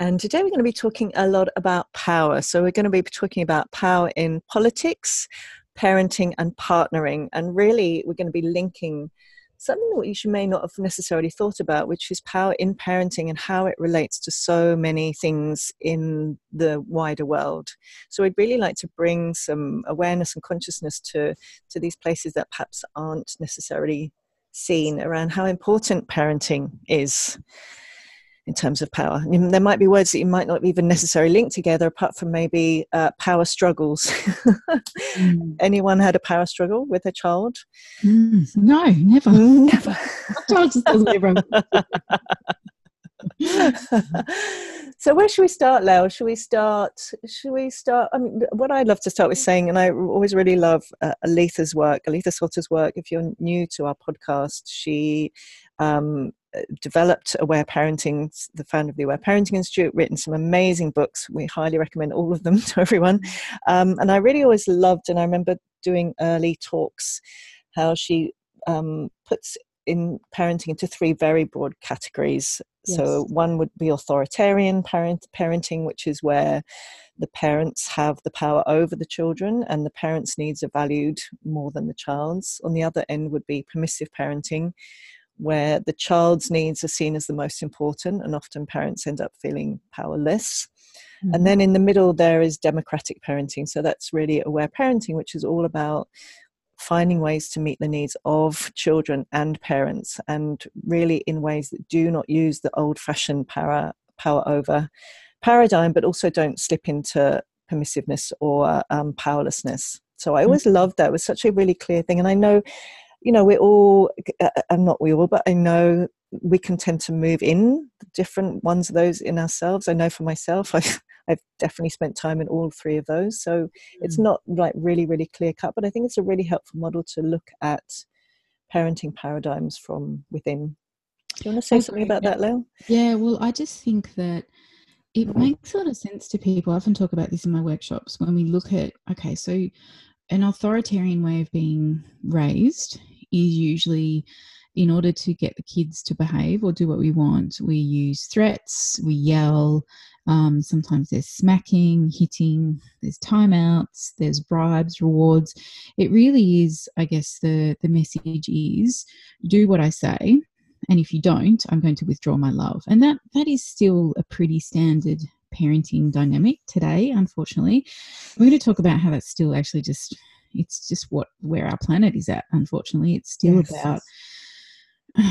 And today we're going to be talking a lot about power. So, we're going to be talking about power in politics, parenting, and partnering. And really, we're going to be linking something that you may not have necessarily thought about, which is power in parenting and how it relates to so many things in the wider world. So I'd really like to bring some awareness and consciousness to, to these places that perhaps aren't necessarily seen around how important parenting is in terms of power. There might be words that you might not even necessarily link together, apart from maybe uh, power struggles. mm. Anyone had a power struggle with a child? Mm. No, never. Never. child just doesn't ever. so where should we start Lael? should we start should we start i mean what i'd love to start with saying and i always really love uh, aletha's work aletha solter's work if you're new to our podcast she um, developed Aware Parenting, the founder of the Aware Parenting Institute, written some amazing books. We highly recommend all of them to everyone. Um, and I really always loved, and I remember doing early talks, how she um, puts in parenting into three very broad categories. Yes. So one would be authoritarian parent, parenting, which is where the parents have the power over the children and the parents' needs are valued more than the child's. On the other end would be permissive parenting, where the child's needs are seen as the most important, and often parents end up feeling powerless. Mm-hmm. And then in the middle, there is democratic parenting. So that's really aware parenting, which is all about finding ways to meet the needs of children and parents, and really in ways that do not use the old fashioned power, power over paradigm, but also don't slip into permissiveness or um, powerlessness. So I always mm-hmm. loved that. It was such a really clear thing. And I know you know, we're all, uh, uh, I'm not we all, but I know we can tend to move in different ones of those in ourselves. I know for myself, I've, I've definitely spent time in all three of those. So mm. it's not like really, really clear cut, but I think it's a really helpful model to look at parenting paradigms from within. Do you want to say something about that, Lael? Yeah, well, I just think that it makes a lot of sense to people. I often talk about this in my workshops when we look at, okay, so an authoritarian way of being raised is usually in order to get the kids to behave or do what we want, we use threats, we yell. Um, sometimes there's smacking, hitting, there's timeouts, there's bribes, rewards. It really is, I guess, the, the message is do what I say. And if you don't, I'm going to withdraw my love. And that, that is still a pretty standard parenting dynamic today, unfortunately. We're going to talk about how that's still actually just it's just what where our planet is at, unfortunately. It's still yes. about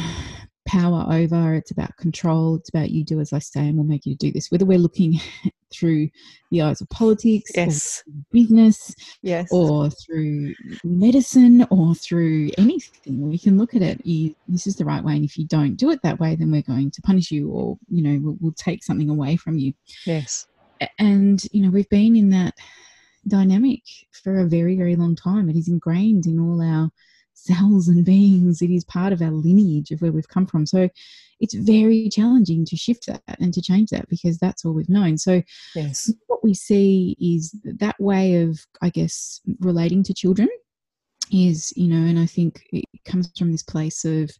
power over, it's about control, it's about you do as I say and we'll make you do this. Whether we're looking through the eyes of politics, yes. business, yes. or through medicine or through anything, we can look at it. You, this is the right way, and if you don't do it that way, then we're going to punish you, or you know, we'll, we'll take something away from you. Yes, and you know, we've been in that dynamic for a very, very long time. It is ingrained in all our cells and beings. It is part of our lineage of where we've come from. So it's very challenging to shift that and to change that because that's all we've known. So yes. what we see is that way of, I guess, relating to children is, you know, and I think it comes from this place of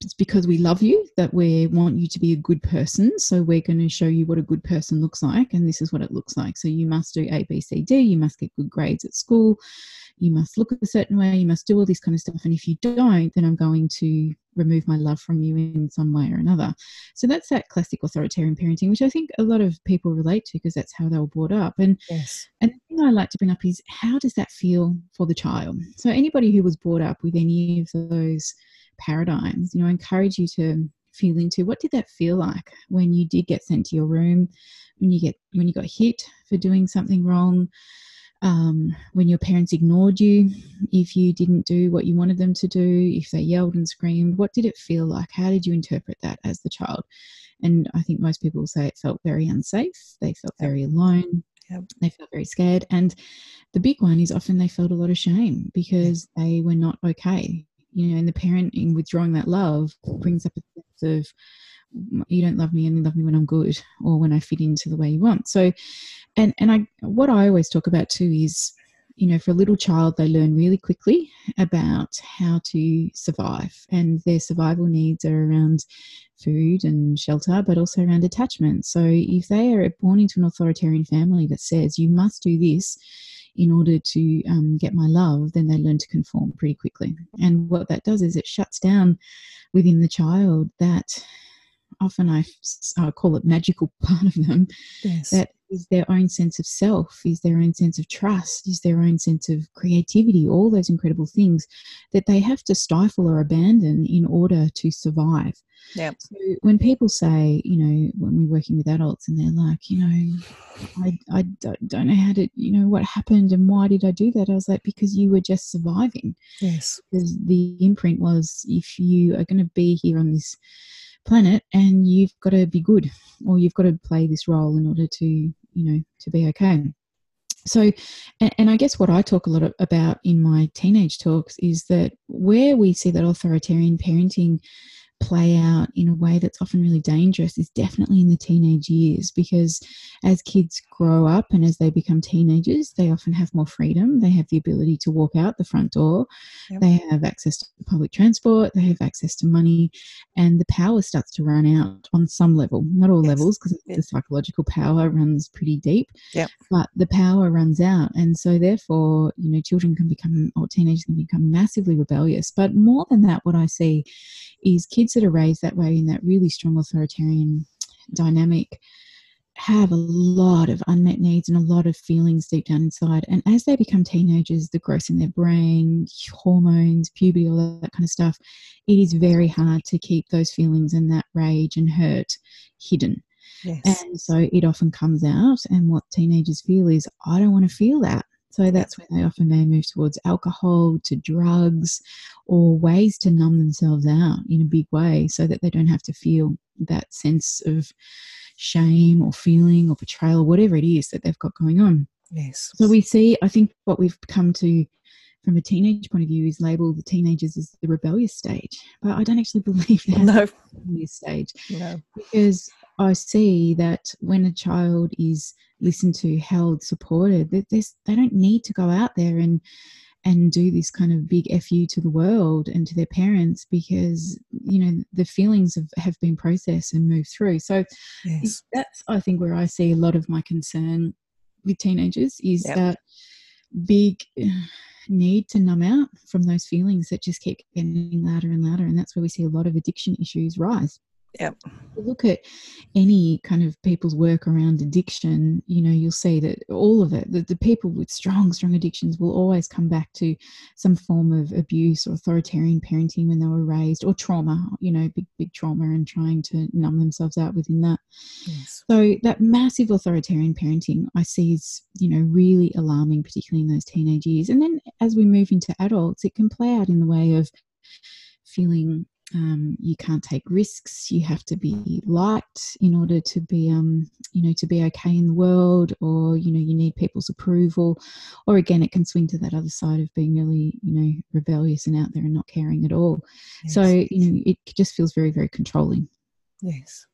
it's because we love you that we want you to be a good person. So we're going to show you what a good person looks like, and this is what it looks like. So you must do A, B, C, D. You must get good grades at school. You must look a certain way. You must do all this kind of stuff. And if you don't, then I'm going to remove my love from you in some way or another. So that's that classic authoritarian parenting, which I think a lot of people relate to because that's how they were brought up. And yes. and the thing I like to bring up is how does that feel for the child? So anybody who was brought up with any of those paradigms. You know, I encourage you to feel into what did that feel like when you did get sent to your room, when you get when you got hit for doing something wrong, um, when your parents ignored you, if you didn't do what you wanted them to do, if they yelled and screamed, what did it feel like? How did you interpret that as the child? And I think most people say it felt very unsafe. They felt very alone. Yep. They felt very scared. And the big one is often they felt a lot of shame because they were not okay. You know, and the parent in withdrawing that love brings up a sense of you don't love me and you love me when i'm good or when i fit into the way you want so and and i what i always talk about too is you know, for a little child, they learn really quickly about how to survive, and their survival needs are around food and shelter, but also around attachment. So, if they are born into an authoritarian family that says, you must do this in order to um, get my love, then they learn to conform pretty quickly. And what that does is it shuts down within the child that often I, I call it magical part of them yes. that is their own sense of self, is their own sense of trust, is their own sense of creativity, all those incredible things that they have to stifle or abandon in order to survive. Yeah. So when people say, you know, when we're working with adults and they're like, you know, I, I don't know how to, you know, what happened and why did I do that? I was like, because you were just surviving. Yes. Because the imprint was if you are going to be here on this planet and you've got to be good or you've got to play this role in order to you know to be okay. So and, and, i guess what i talk a lot about in my teenage talks is that where we see that authoritarian parenting play out in a way that's often really dangerous is definitely in the teenage years because as kids grow up and as they become teenagers, they often have more freedom. They have the ability to walk out the front door, yep. they have access to public transport, they have access to money, and the power starts to run out on some level. Not all yes. levels because yes. the psychological power runs pretty deep, yep. but the power runs out. And so, therefore, you know, children can become or teenagers can become massively rebellious. But more than that, what I see is kids that are raised that way in that really strong authoritarian dynamic have a lot of unmet needs and a lot of feelings deep down inside. And as they become teenagers, the growth in their brain, hormones, puberty, all that kind of stuff, it is very hard to keep those feelings and that rage and hurt hidden. Yes. And so it often comes out. And what teenagers feel is, I don't want to feel that. So that's when they often may move towards alcohol, to drugs, or ways to numb themselves out in a big way so that they don't have to feel that sense of shame or feeling or betrayal, whatever it is that they've got going on. Yes. So we see, I think what we've come to from a teenage point of view is label the teenagers as the rebellious stage. But I don't actually believe that no. rebellious stage. No. Because I see that when a child is listened to, held, supported, that they don't need to go out there and and do this kind of big fu to the world and to their parents because you know the feelings have, have been processed and moved through so yes. that's i think where i see a lot of my concern with teenagers is yep. that big need to numb out from those feelings that just keep getting louder and louder and that's where we see a lot of addiction issues rise Yep. Look at any kind of people's work around addiction, you know, you'll see that all of it, the, the people with strong, strong addictions will always come back to some form of abuse or authoritarian parenting when they were raised or trauma, you know, big, big trauma and trying to numb themselves out within that. Yes. So that massive authoritarian parenting I see is, you know, really alarming, particularly in those teenage years. And then as we move into adults, it can play out in the way of feeling um, you can't take risks. You have to be liked in order to be um, you know to be okay in the world or you know you need people's approval. Or again it can swing to that other side of being really you know rebellious and out there and not caring at all. Yes. so you know it just feels very very controlling. Yes.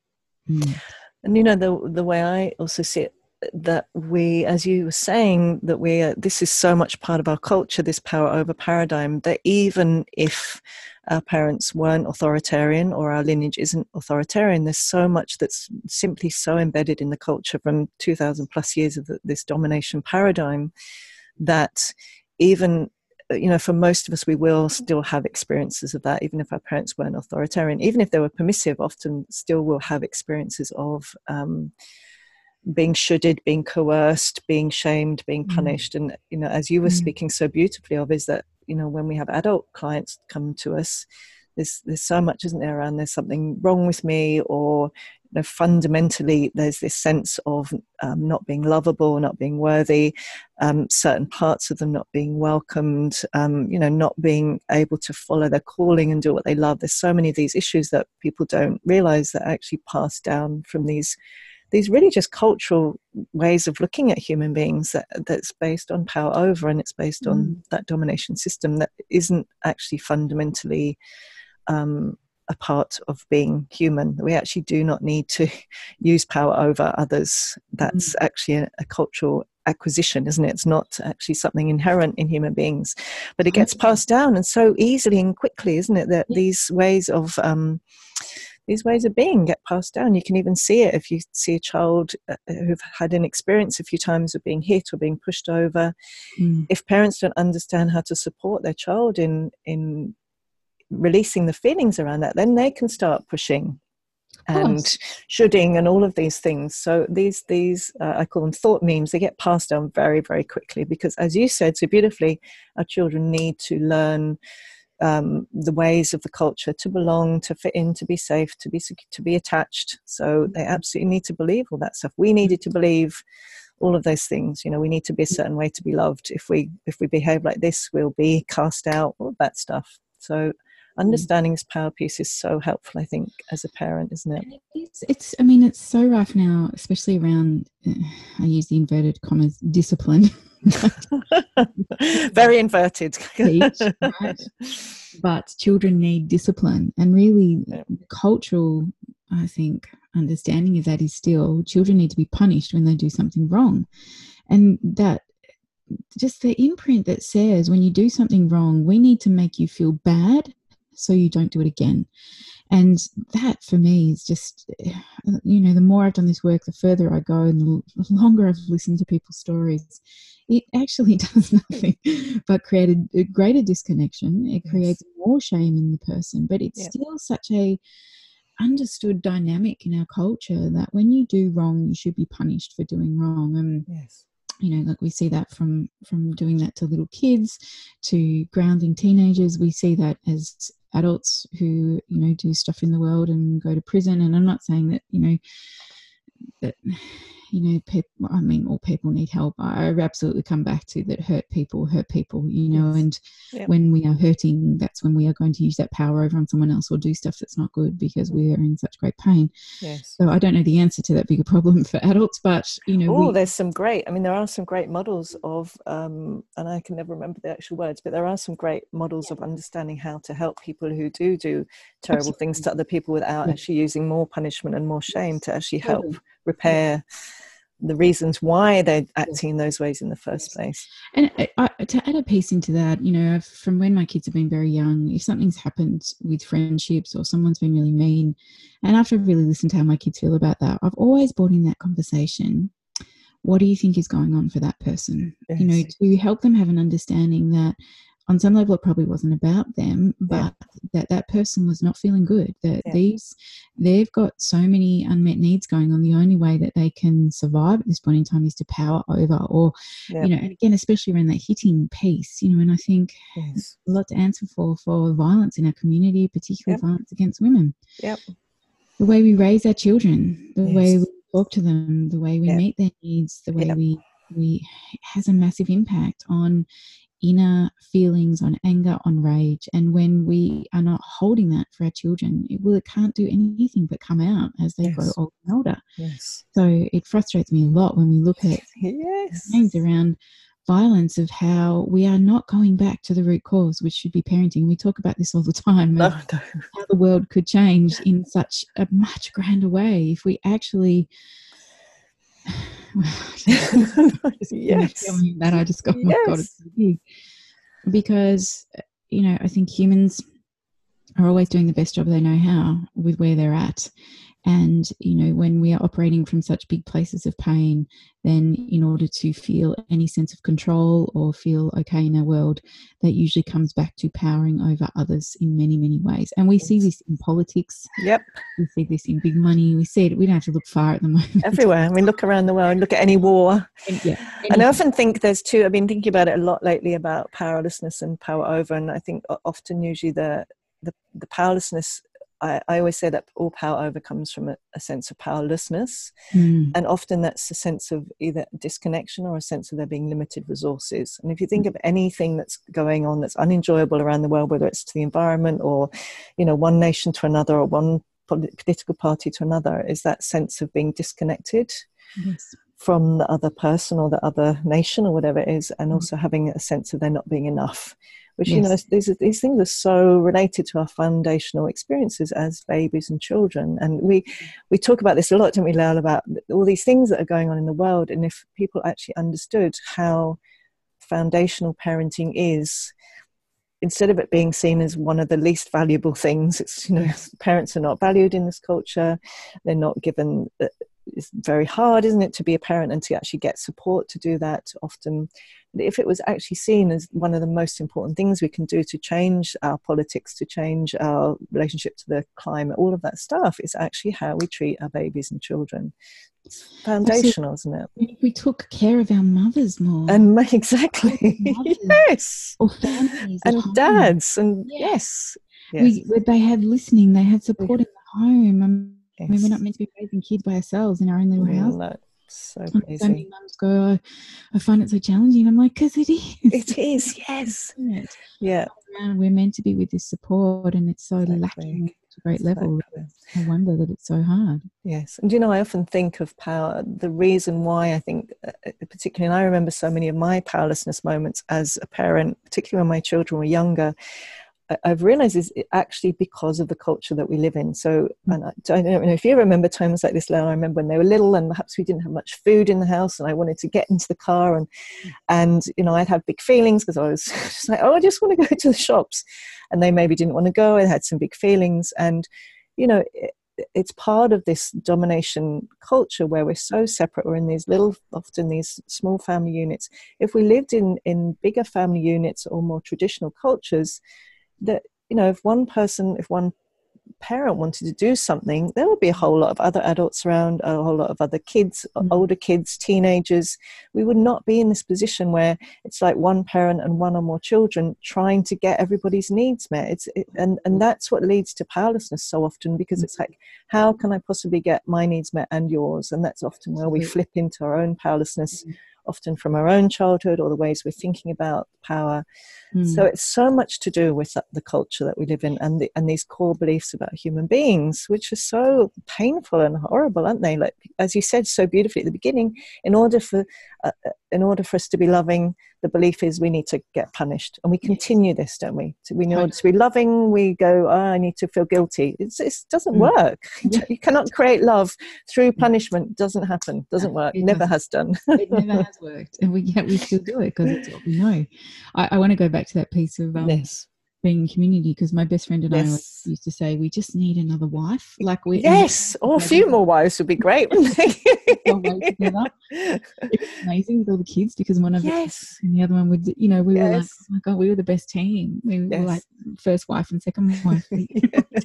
Mm. and you know the the way i also see it that we, as you were saying, that we are, this is so much part of our culture, this power over paradigm, that even if our parents weren't authoritarian or our lineage isn't authoritarian, there's so much that's simply so embedded in the culture from 2000 plus years of this domination paradigm that even you know, for most of us, we will still have experiences of that, even if our parents weren't authoritarian. Even if they were permissive, often still will have experiences of um, being shoulded, being coerced, being shamed, being mm. punished. Mm. And, you know, as you were mm. speaking so beautifully of, is that, you know, when we have adult clients come to us, there's there's so much isn't there around there's something wrong with me or you know, fundamentally there's this sense of um, not being lovable not being worthy um, certain parts of them not being welcomed um, you know not being able to follow their calling and do what they love there's so many of these issues that people don't realize that actually pass down from these these really just cultural ways of looking at human beings that, that's based on power over and it's based mm. on that domination system that isn't actually fundamentally um, a part of being human. We actually do not need to use power over others. That's mm. actually a, a, cultural acquisition, isn't it? It's not actually something inherent in human beings, but it gets passed down and so easily and quickly, isn't it? That yeah. these ways of um, these ways of being get passed down. You can even see it if you see a child uh, who've had an experience a few times of being hit or being pushed over. Mm. If parents don't understand how to support their child in in releasing the feelings around that, then they can start pushing and shoulding and all of these things. So these these uh, I call them thought memes. They get passed down very very quickly because, as you said so beautifully, our children need to learn um, the ways of the culture to belong, to fit in, to be safe, to be to be attached. So they mm-hmm. absolutely need to believe all that stuff. We needed to believe all of those things. You know, we need to be a mm-hmm. certain way to be loved. If we if we behave like this, we'll be cast out. All that stuff. So mm-hmm. understanding this power piece is so helpful. I think as a parent, isn't it? It's, it's I mean, it's so rough now, especially around. I use the inverted commas discipline. Very inverted. Right? But children need discipline, and really, yeah. cultural, I think, understanding of that is still children need to be punished when they do something wrong, and that just the imprint that says when you do something wrong, we need to make you feel bad so you don't do it again. And that for me is just, you know, the more I've done this work, the further I go and the longer I've listened to people's stories, it actually does nothing but create a, greater disconnection. It yes. creates more shame in the person, but it's yep. still such a understood dynamic in our culture that when you do wrong, you should be punished for doing wrong. And yes you know like we see that from from doing that to little kids to grounding teenagers. We see that as adults who you know do stuff in the world and go to prison. And i'm not saying that you know that you know people i mean all people need help i absolutely come back to that hurt people hurt people you know and yep. when we are hurting that's when we are going to use that power over on someone else or do stuff that's not good because we are in such great pain yes so i don't know the answer to that bigger problem for adults but you know oh there's some great i mean there are some great models of um and i can never remember the actual words but there are some great models of understanding how to help people who do do terrible Absolutely. things to other people without yeah. actually using more punishment and more shame to actually help repair the reasons why they're acting in those ways in the first place. And I, to add a piece into that, you know, from when my kids have been very young, if something's happened with friendships or someone's been really mean, and after I've really listened to how my kids feel about that, I've always brought in that conversation. What do you think is going on for that person? Yes. You know, to help them have an understanding that on some level it probably wasn't about them but yeah. that that person was not feeling good that yeah. these they've got so many unmet needs going on the only way that they can survive at this point in time is to power over or yeah. you know and again especially around that hitting piece you know and i think yes. a lot to answer for for violence in our community particularly violence against women yep the way we raise our children the yes. way we talk to them the way we meet their needs the way we we has a massive impact on inner feelings on anger, on rage. And when we are not holding that for our children, it, well, it can't do anything but come out as they yes. grow older and older. Yes. So it frustrates me a lot when we look at yes. things around violence of how we are not going back to the root cause, which should be parenting. We talk about this all the time. No, no. How the world could change in such a much grander way if we actually yes. that I just got, oh yes. God, it's big. Because, uh, you know, I think humans are always doing the best job they know how with where they're at. And, you know, when we are operating from such big places of pain, then in order to feel any sense of control or feel okay in our world, that usually comes back to powering over others in many, many ways. And we see this in politics. Yep. We see this in big money. We see it, we don't have to look far at the moment. Everywhere. I mean, look around the world, look at any war. And, yeah. And I often think there's two, I've been thinking about it a lot lately about powerlessness and power over. And I think often, usually, the the, the powerlessness I, I, always say that all power overcomes from a, a sense of powerlessness. Mm. And often that's a sense of either disconnection or a sense of there being limited resources. And if you think of anything that's going on that's unenjoyable around the world, whether it's to the environment or, you know, one nation to another or one political party to another, is that sense of being disconnected. Yes. From the other person or the other nation or whatever it is, and mm. also having a sense of there not being enough which yes. you know these these things are so related to our foundational experiences as babies and children. And we we talk about this a lot don't we Lael about all these things that are going on in the world. And if people actually understood how foundational parenting is instead of it being seen as one of the least valuable things it's you know parents are not valued in this culture. They're not given uh, it's very hard isn't it to be a parent and to actually get support to do that. Often if it was actually seen as one of the most important things we can do to change our politics, to change our relationship to the climate, all of that stuff, is actually how we treat our babies and children. It's foundational, isn't it? We took care of our mothers more. And exactly. yes. Or families. And dads. And yes. yes. We, they had listening, they had support in the home. Yes. I mean, we're not meant to be raising kids by ourselves in our own little house. No so. Many mums go, I, I find it so challenging. I'm like, because it is. It is, yes. It? Yeah. And we're meant to be with this support, and it's so exactly. lacking to a great exactly. level. I wonder that it's so hard. Yes. And you know, I often think of power, the reason why I think, uh, uh, particularly, and I remember so many of my powerlessness moments as a parent, particularly when my children were younger. I've realized is actually because of the culture that we live in. So, mm. and I don't know if you remember times like this, Lael. I remember when they were little, and perhaps we didn't have much food in the house, and I wanted to get into the car, and mm. and you know I'd have big feelings because I was just like, oh, I just want to go to the shops, and they maybe didn't want to go. I had some big feelings, and you know. It, it's part of this domination culture where we're so separate. We're in these little, often these small family units. If we lived in in bigger family units or more traditional cultures, that you know if one person if one parent wanted to do something there would be a whole lot of other adults around a whole lot of other kids mm-hmm. older kids teenagers. We would not be in this position where it's like one parent and one or more children trying to get everybody's needs met. It's it, and and that's what leads to powerlessness so often because it's like how can i possibly get my needs met and yours? And that's often where we flip into our own powerlessness. Mm-hmm often from our own childhood or the ways we're thinking about power. Mm. So it's so much to do with the culture that we live in and the, and these core beliefs about human beings, which are so painful and horrible, aren't they? Like as you said so beautifully at the beginning, in order for uh, uh in order for us to be loving, the belief is we need to get punished, and we continue this, don't we? So we order to be loving, we go, oh, I need to feel guilty. It's, it doesn't mm. work. You cannot create love through punishment. Doesn't happen. Doesn't work. It never has done. it never has worked, and we yet we still do it because it's what we know. I, I want to go back to that piece of um, yes being in community because my best friend and yes. I used to say we just need another wife. Like we yes, or a few more wives would be great, it's amazing with all the kids because one of yes. and the other one would you know we yes. were like oh my god we were the best team. We yes. were like first wife and second wife. we're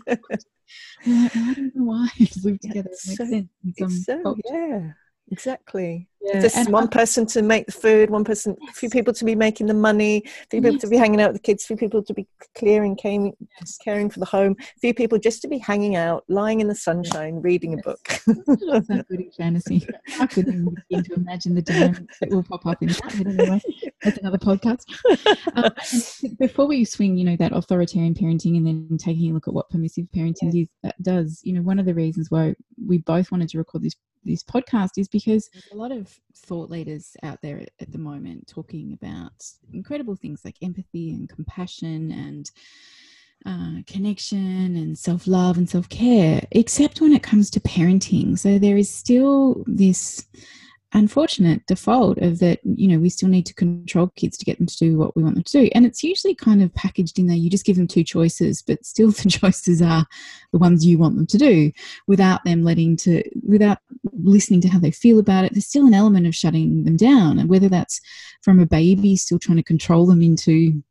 like why don't the wives live together? It makes so, sense. So, yeah exactly yeah. just and one person to make the food one person yes. few people to be making the money few people yes. to be hanging out with the kids few people to be clearing caring, yes. caring for the home few people just to be hanging out lying in the sunshine reading a book that's good fantasy i couldn't begin to imagine the dynamics that will pop up in that but anyway that's another podcast um, before we swing you know that authoritarian parenting and then taking a look at what permissive parenting is, that does you know one of the reasons why we both wanted to record this this podcast is because a lot of thought leaders out there at the moment talking about incredible things like empathy and compassion and uh, connection and self love and self care, except when it comes to parenting. So there is still this unfortunate default of that you know we still need to control kids to get them to do what we want them to do. And it's usually kind of packaged in there. You just give them two choices but still the choices are the ones you want them to do without them letting to without listening to how they feel about it. There's still an element of shutting them down. And whether that's from a baby still trying to control them into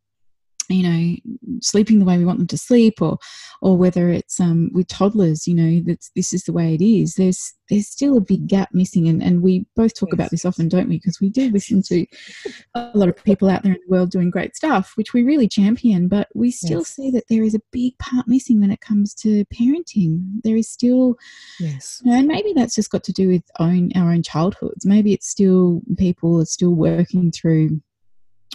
you know sleeping the way we want them to sleep or or whether it's um, with toddlers you know that this is the way it is. There's there's still a big gap missing and, and we both talk yes. about this often don't we? Because we do listen to a lot of people out there in the world doing great stuff which we really champion but we still yes. see that there is a big part missing when it comes to parenting. There is still yes. you know, and maybe that's just got to do with own our own childhoods. Maybe it's still people are still working through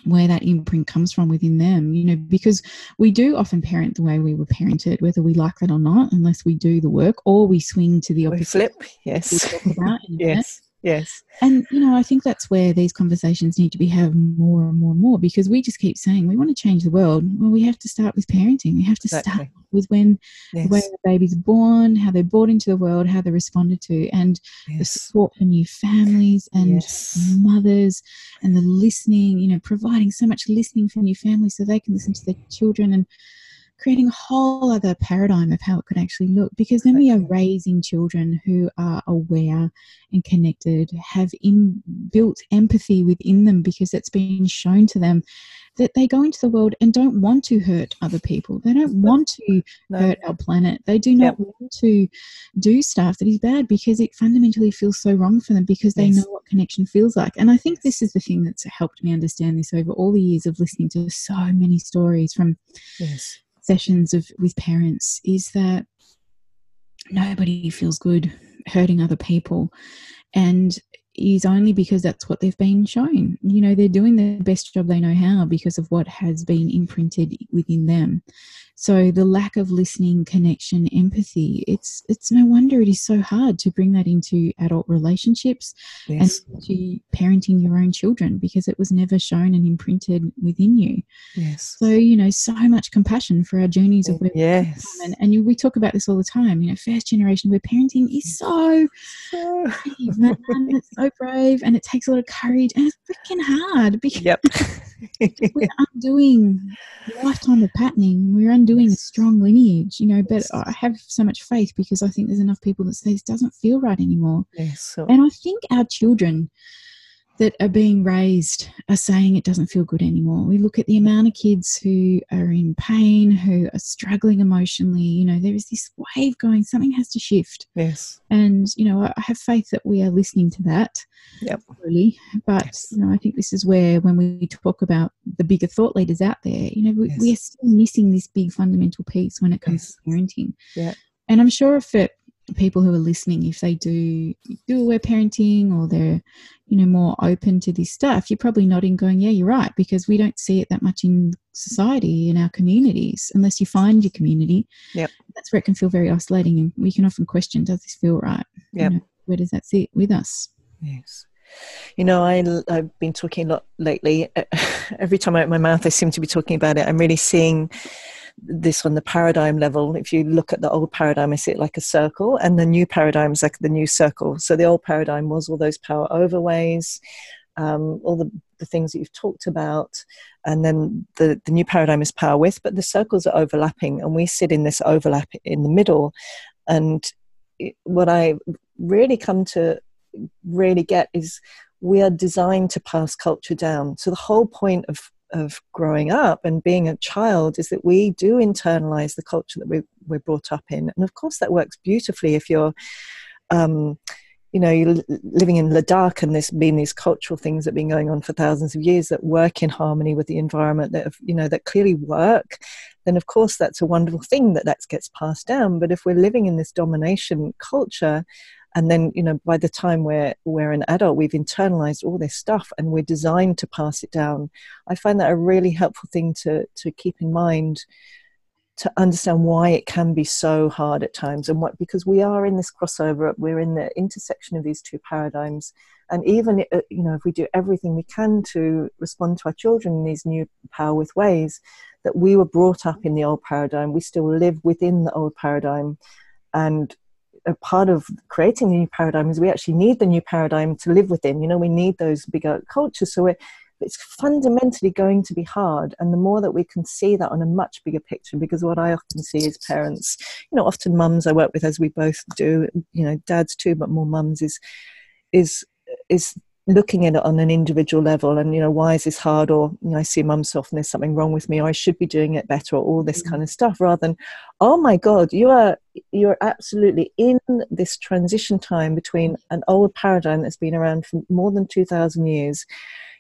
where that imprint comes from within them, you know, because we do often parent the way we were parented, whether we like that or not, unless we do the work or we swing to the opposite. We flip, yes. yes. Yes. And, you know, I think that's where these conversations need to be had more and more and more because we just keep saying we want to change the world. Well, we have to start with parenting. We have to exactly. start with when yes. the way our baby's born, how they're brought into the world, how they're responded to, and yes. the support for new families and yes. mothers and the listening, you know, providing so much listening for new families so they can listen to their children and creating a whole other paradigm of how it could actually look because then we are raising children who are aware and connected have inbuilt empathy within them because it's been shown to them that they go into the world and don't want to hurt other people they don't want to no. hurt our planet they do not yep. want to do stuff that is bad because it fundamentally feels so wrong for them because they yes. know what connection feels like and i think this is the thing that's helped me understand this over all the years of listening to so many stories from yes sessions of with parents is that nobody feels good hurting other people and is only because that's what they've been shown. You know, they're doing the best job they know how because of what has been imprinted within them. So the lack of listening, connection, empathy, it's it's no wonder it is so hard to bring that into adult relationships yes. and to parenting your own children because it was never shown and imprinted within you. Yes. So, you know, so much compassion for our journeys of where yes. and, and we talk about this all the time. You know, first generation where parenting is so, so brave, it's so brave and it takes a lot of courage and it's freaking hard because yep. we're undoing a lifetime of patterning. We're undoing a strong lineage, you know. But I have so much faith because I think there's enough people that say this doesn't feel right anymore. Yes, so. And I think our children that are being raised are saying it doesn't feel good anymore. We look at the amount of kids who are in pain, who are struggling emotionally. You know, there is this wave going, something has to shift. Yes. And, you know, I have faith that we are listening to that. Yep. Really. But, yes. you know, I think this is where, when we talk about the bigger thought leaders out there, you know, we, yes. we are still missing this big fundamental piece when it comes yes. to parenting. Yeah. And I'm sure if it people who are listening if they do do aware parenting or they're you know more open to this stuff you're probably nodding going yeah you're right because we don't see it that much in society in our communities. Unless you find your community yep. that's where it can feel very isolating and we can often question does this feel right? Yeah You know, where does that sit with us? Yes. You know, I, I've been talking a lot lately. Every time I open my mouth, I seem to be talking about it. I'm really seeing this on the paradigm level. If you look at the old paradigm, I see it like a circle, and the new paradigm is like the new circle. So the old paradigm was all those power overways, um, all the, the things that you've talked about, and then the, the new paradigm is power with, but the circles are overlapping, and we sit in this overlap in the middle. And what I really come to really get is we are designed to pass culture down. So the whole point of of growing up and being a child is that we do internalize the culture that we, we're brought up in. And of course, that works beautifully if you're, um, you know, you're living in Ladakh and there's been these cultural things that have been going on for thousands of years that work in harmony with the environment that, have, you know, that clearly work. Then, of course, that's a wonderful thing that that gets passed down. But if we're living in this domination culture, and then you know by the time we're we're an adult we've internalized all this stuff and we're designed to pass it down. I find that a really helpful thing to to keep in mind to understand why it can be so hard at times and what because we are in this crossover we're in the intersection of these two paradigms. And even uh, you know if we do everything we can to respond to our children in these new power with ways that we were brought up in the old paradigm we still live within the old paradigm. And a part of creating the new paradigm is we actually need the new paradigm to live within. You know, we need those bigger cultures. So it's fundamentally going to be hard. And the more that we can see that on a much bigger picture, because what I often see is parents, you know, often mums I work with, as we both do, you know, dads too, but more mums is is is looking at it on an individual level and you know why is this hard or you know, i see mum soft and there's something wrong with me or i should be doing it better or all this mm-hmm. kind of stuff rather than oh my god you are you're absolutely in this transition time between an old paradigm that's been around for more than 2000 years.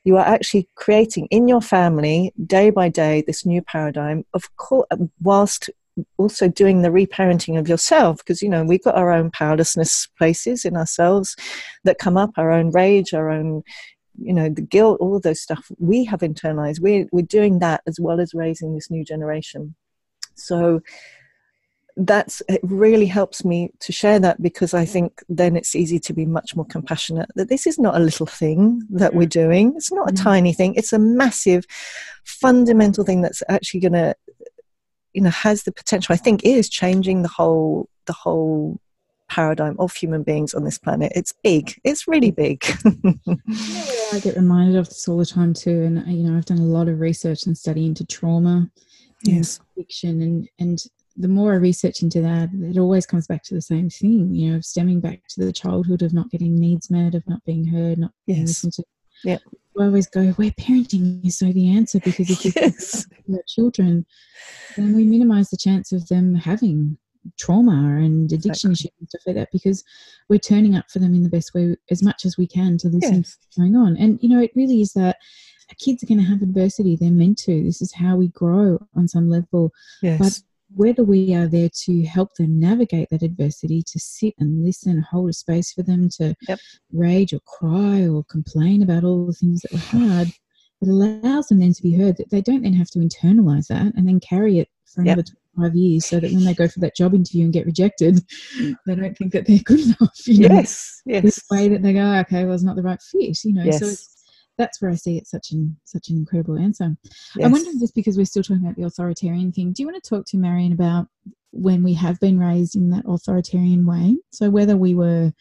You are actually creating in your family day by day this new paradigm. Of course whilst also doing the reparenting of yourself because you know we've got our own powerlessness places in ourselves that come up our own rage our own you know the guilt all of those stuff we have internalized. We're, we're doing that as well as raising this new generation. So that's it really helps me to share that because i think then it's easy to be much more compassionate that this is not a little thing that we're doing. It's not a mm-hmm. tiny thing. It's a massive fundamental thing that's actually going to you know has the potential i think is changing the whole the whole paradigm of human beings on this planet. It's big. It's really big. I get reminded of this all the time too and you know i've done a lot of research and study into trauma yes. addiction and and the more I research into that, it always comes back to the same thing, you know, stemming back to the childhood of not getting needs met, of not being heard, not being listened to. Yeah. Always go, where parenting is so the answer because if you yes. your children, then we minimize the chance of them having trauma and addiction exactly. issues and stuff like that because we're turning up for them in the best way as much as we can to listen yes. to what's going on. And you know, it really is that kids are going to have adversity. They're meant to. This is how we grow on some level. Yes. But whether we are there to help them navigate that adversity, to sit and listen, hold a space for them to yep. rage or cry or complain about all the things that were hard, it allows them then to be heard that they don't then have to internalize that and then carry it for another yep. 25 years so that when they go for that job interview and get rejected, mm. they don't think that they're good enough. You know? Yes, yes. This way that they go, okay, well, it's not the right fit, you know. Yes. So it's that's where I see it such an such an incredible answer. Yes. I'm wondering just because we're still talking about the authoritarian thing, do you want to talk to Marion about when we have been raised in that authoritarian way? So whether we were,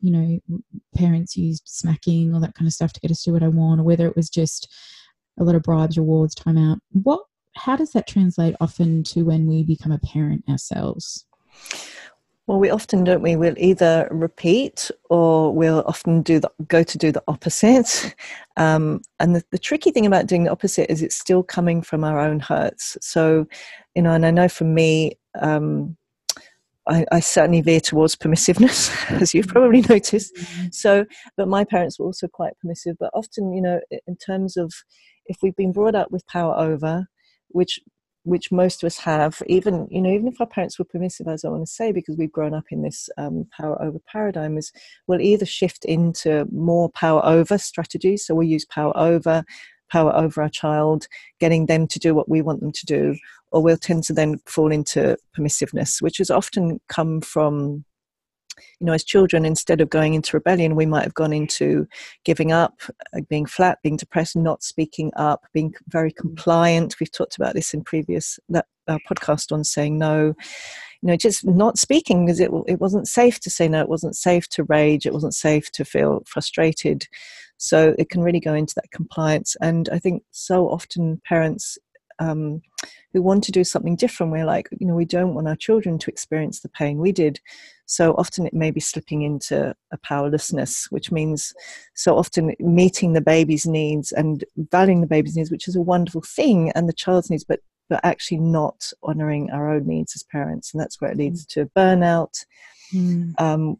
you know, parents used smacking or that kind of stuff to get us to do what I want, or whether it was just a lot of bribes, rewards, time out. What how does that translate often to when we become a parent ourselves? Well, we often don't we? We'll either repeat or we'll often do the, go to do the opposite. Um, and the, the, tricky thing about doing the opposite is it's still coming from our own hurts. So, you know, and I know for me, um, I, I, certainly veer towards permissiveness, as you've probably noticed. Mm-hmm. So, but my parents were also quite permissive. But often, you know, in terms of if we've been brought up with power over, which which most of us have, even you know, even if our parents were permissive, as I want to say, because we've grown up in this um, power over paradigm, is we'll either shift into more power over strategies. So we'll use power over, power over our child, getting them to do what we want them to do, or we'll tend to then fall into permissiveness, which has often come from you know, as children, instead of going into rebellion, we might have gone into giving up, uh, being flat, being depressed, not speaking up, being very compliant. We've talked about this in previous that podcast on saying no. You know, just not speaking because it it wasn't safe to say no. It wasn't safe to rage. It wasn't safe to feel frustrated. So it can really go into that compliance. And I think so often parents um, who want to do something different. We're like, you know, we don't want our children to experience the pain we did. So often it may be slipping into a powerlessness, which means so often meeting the baby's needs and valuing the baby's needs, which is a wonderful thing, and the child's needs, but but actually not honoring our own needs as parents, and that's where it leads to burnout. Mm. Um,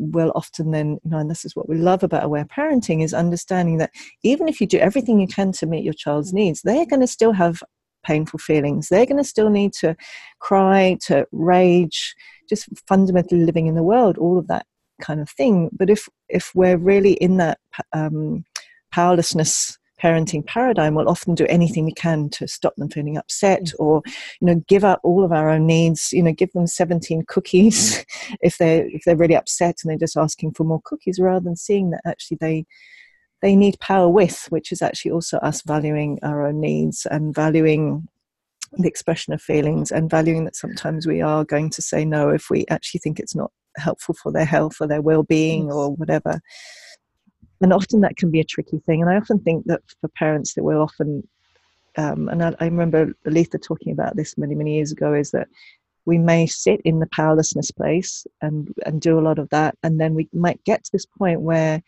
will often then you know and this is what we love about aware parenting is understanding that even if you do everything you can to meet your child's needs they're going to still have painful feelings. They're going to still need to cry to rage just fundamentally living in the world all of that kind of thing. But if if we're really in that um, powerlessness parenting paradigm we'll often do anything we can to stop them feeling upset mm. or you know give up all of our own needs you know give them 17 cookies mm. if they're if they're really upset and they're just asking for more cookies rather than seeing that actually they they need power with which is actually also us valuing our own needs and valuing the expression of feelings and valuing that sometimes we are going to say no if we actually think it's not helpful for their health or their well-being or whatever and often that can be a tricky thing. And I often think that for parents that will often, um, and I, I remember Aletha talking about this many, many years ago, is that we may sit in the powerlessness place and and do a lot of that, and then we might get to this point where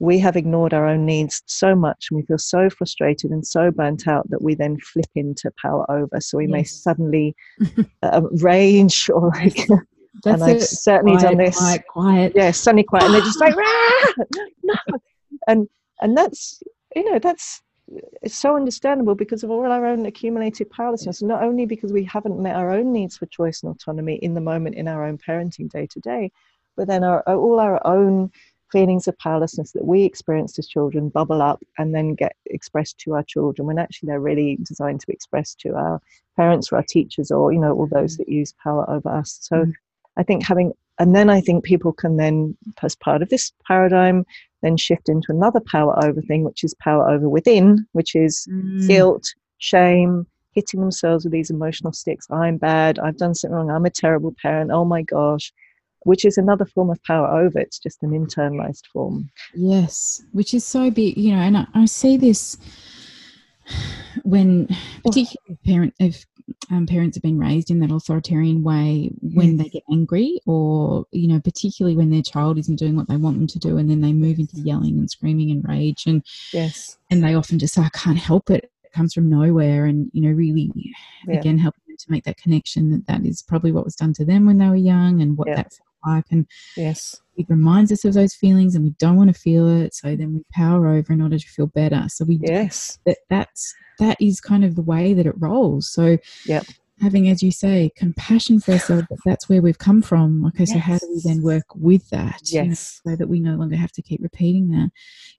we have ignored our own needs so much and we feel so frustrated and so burnt out that we then flip into power over. So we yes. may suddenly uh, rage or like. That's and I've certainly quiet, done this. Quiet, quiet. Yeah, suddenly quiet, and they're just like, no, and and that's you know that's it's so understandable because of all our own accumulated powerlessness. Not only because we haven't met our own needs for choice and autonomy in the moment in our own parenting day to day, but then our all our own feelings of powerlessness that we experienced as children bubble up and then get expressed to our children when actually they're really designed to be expressed to our parents or our teachers or you know all those that use power over us so mm. i think having and then i think people can then as part of this paradigm then shift into another power over thing which is power over within which is mm. guilt shame hitting themselves with these emotional sticks i'm bad i've done something wrong i'm a terrible parent oh my gosh which is another form of power over. It's just an internalized form. Yes, which is so big, you know, and I, I see this when particularly parent if um, parents have been raised in that authoritarian way when they get angry or you know particularly when their child isn't doing what they want them to do and then they move into yelling and screaming and rage and yes. and they often just say i can't help it. It comes from nowhere and you know really yeah. again helping them to make that connection that that is probably what was done to them when they were young and what yeah. that like and yes. it reminds us of those feelings and we don't want to feel it so then we power over in order to feel better. So we yes. that that's that is kind of the way that it rolls. So yeah having as you say compassion for ourselves that's where we've come from. Okay so yes. how do we then work with that yes you know, so that we no longer have to keep repeating that?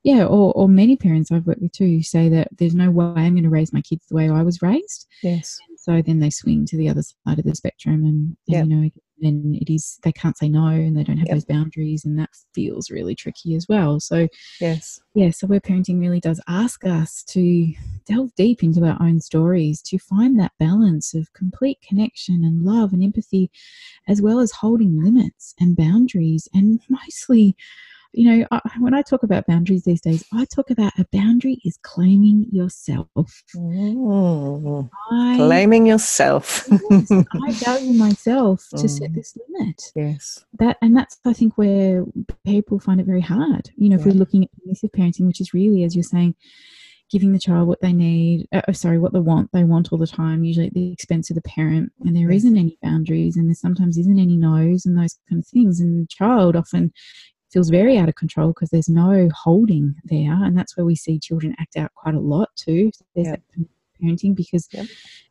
Yeah or, or many parents i've worked with too say that there's no way i'm going to raise my kids the way i was raised. Yes. and so then they swing to the other side of the spectrum and, and yep. you know then it is they can't say no and they don't have yep. those boundaries and that feels really tricky as well so yes yeah so where parenting really does ask us to delve deep into our own stories to find that balance of complete connection and love and empathy as well as holding limits and boundaries and mostly you know, I, when I talk about boundaries these days, I talk about a boundary is claiming yourself. Mm, I, claiming yourself. yes, I value myself to mm. set this limit. Yes. That and that's I think where people find it very hard. You know, if we're looking at permissive parenting, which is really, as you're saying, giving the child what they need uh, sorry what they want they want all the time usually at the expense of the parent and there isn't any boundaries and there sometimes isn't any no's and those kind of things and the child often feels very out of control because there's no holding there. And that's where we see children act out quite a lot too. There's yep. that parenting because, yep.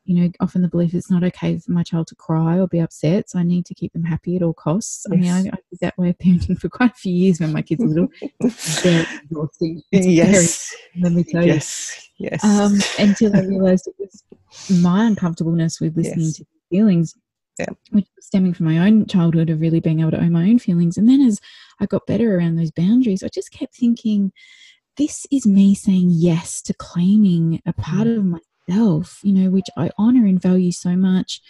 you know, often the belief it's not okay for my child to cry or be upset. So I need to keep them happy at all costs. Yes. I mean, I, I did that way of parenting for quite a few years when my kids were little. very exhausting. yes. Very, let me tell yes. you. Yes. Um, until I realized it was my uncomfortableness with listening yes. to feelings yeah. which stemming from my own childhood of really being able to own my own feelings. And then as I got better around those boundaries, I just kept thinking, this is me saying yes to claiming a part mm. of myself, you know, which I honor and value so much,